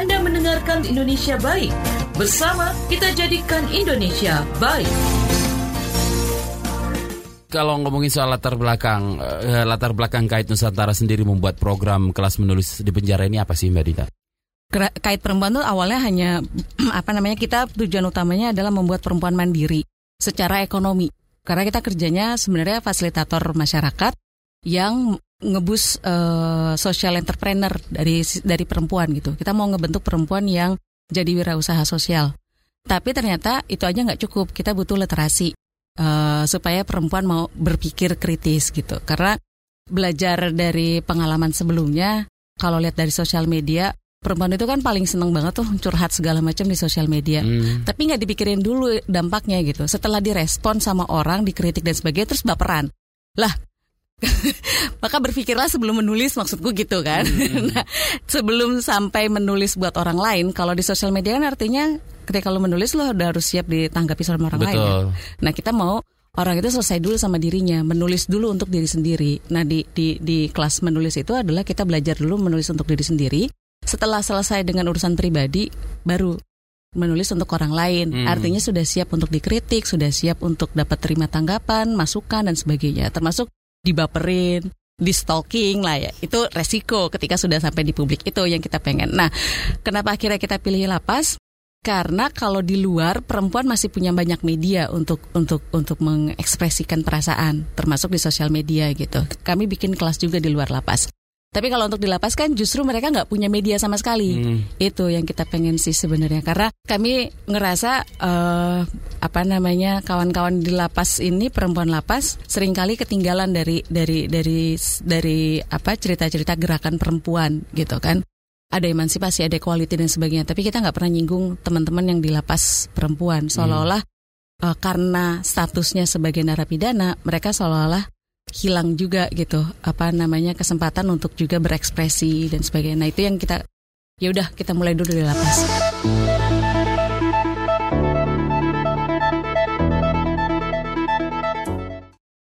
Anda mendengarkan Indonesia Baik. Bersama kita jadikan Indonesia baik. Kalau ngomongin soal latar belakang, uh, latar belakang kait Nusantara sendiri membuat program kelas menulis di penjara ini apa sih Mbak Dita? Kait perempuan tuh awalnya hanya apa namanya kita tujuan utamanya adalah membuat perempuan mandiri secara ekonomi. Karena kita kerjanya sebenarnya fasilitator masyarakat yang ngebus uh, social entrepreneur dari dari perempuan gitu. Kita mau ngebentuk perempuan yang jadi wirausaha sosial. Tapi ternyata itu aja nggak cukup. Kita butuh literasi uh, supaya perempuan mau berpikir kritis gitu. Karena belajar dari pengalaman sebelumnya, kalau lihat dari sosial media, perempuan itu kan paling seneng banget tuh curhat segala macam di sosial media. Hmm. Tapi nggak dipikirin dulu dampaknya gitu. Setelah direspon sama orang, dikritik dan sebagainya, terus baperan. Lah, maka berpikirlah sebelum menulis maksudku gitu kan. Hmm. nah, sebelum sampai menulis buat orang lain, kalau di sosial media kan artinya ketika lo menulis lo udah harus siap ditanggapi sama orang Betul. lain. Kan? Nah, kita mau orang itu selesai dulu sama dirinya, menulis dulu untuk diri sendiri. Nah, di di di kelas menulis itu adalah kita belajar dulu menulis untuk diri sendiri. Setelah selesai dengan urusan pribadi, baru menulis untuk orang lain. Hmm. Artinya sudah siap untuk dikritik, sudah siap untuk dapat terima tanggapan, masukan dan sebagainya. Termasuk dibaperin, di stalking lah ya. Itu resiko ketika sudah sampai di publik itu yang kita pengen. Nah, kenapa akhirnya kita pilih lapas? Karena kalau di luar perempuan masih punya banyak media untuk untuk untuk mengekspresikan perasaan, termasuk di sosial media gitu. Kami bikin kelas juga di luar lapas. Tapi kalau untuk dilapaskan justru mereka nggak punya media sama sekali. Hmm. Itu yang kita pengen sih sebenarnya karena kami ngerasa uh, apa namanya kawan-kawan di lapas ini perempuan lapas sering kali ketinggalan dari dari dari dari apa cerita-cerita gerakan perempuan gitu kan. Ada emansipasi, ada equality dan sebagainya. Tapi kita nggak pernah nyinggung teman-teman yang di lapas perempuan seolah-olah hmm. uh, karena statusnya sebagai narapidana mereka seolah-olah hilang juga gitu apa namanya kesempatan untuk juga berekspresi dan sebagainya. Nah itu yang kita ya udah kita mulai dulu di lapas.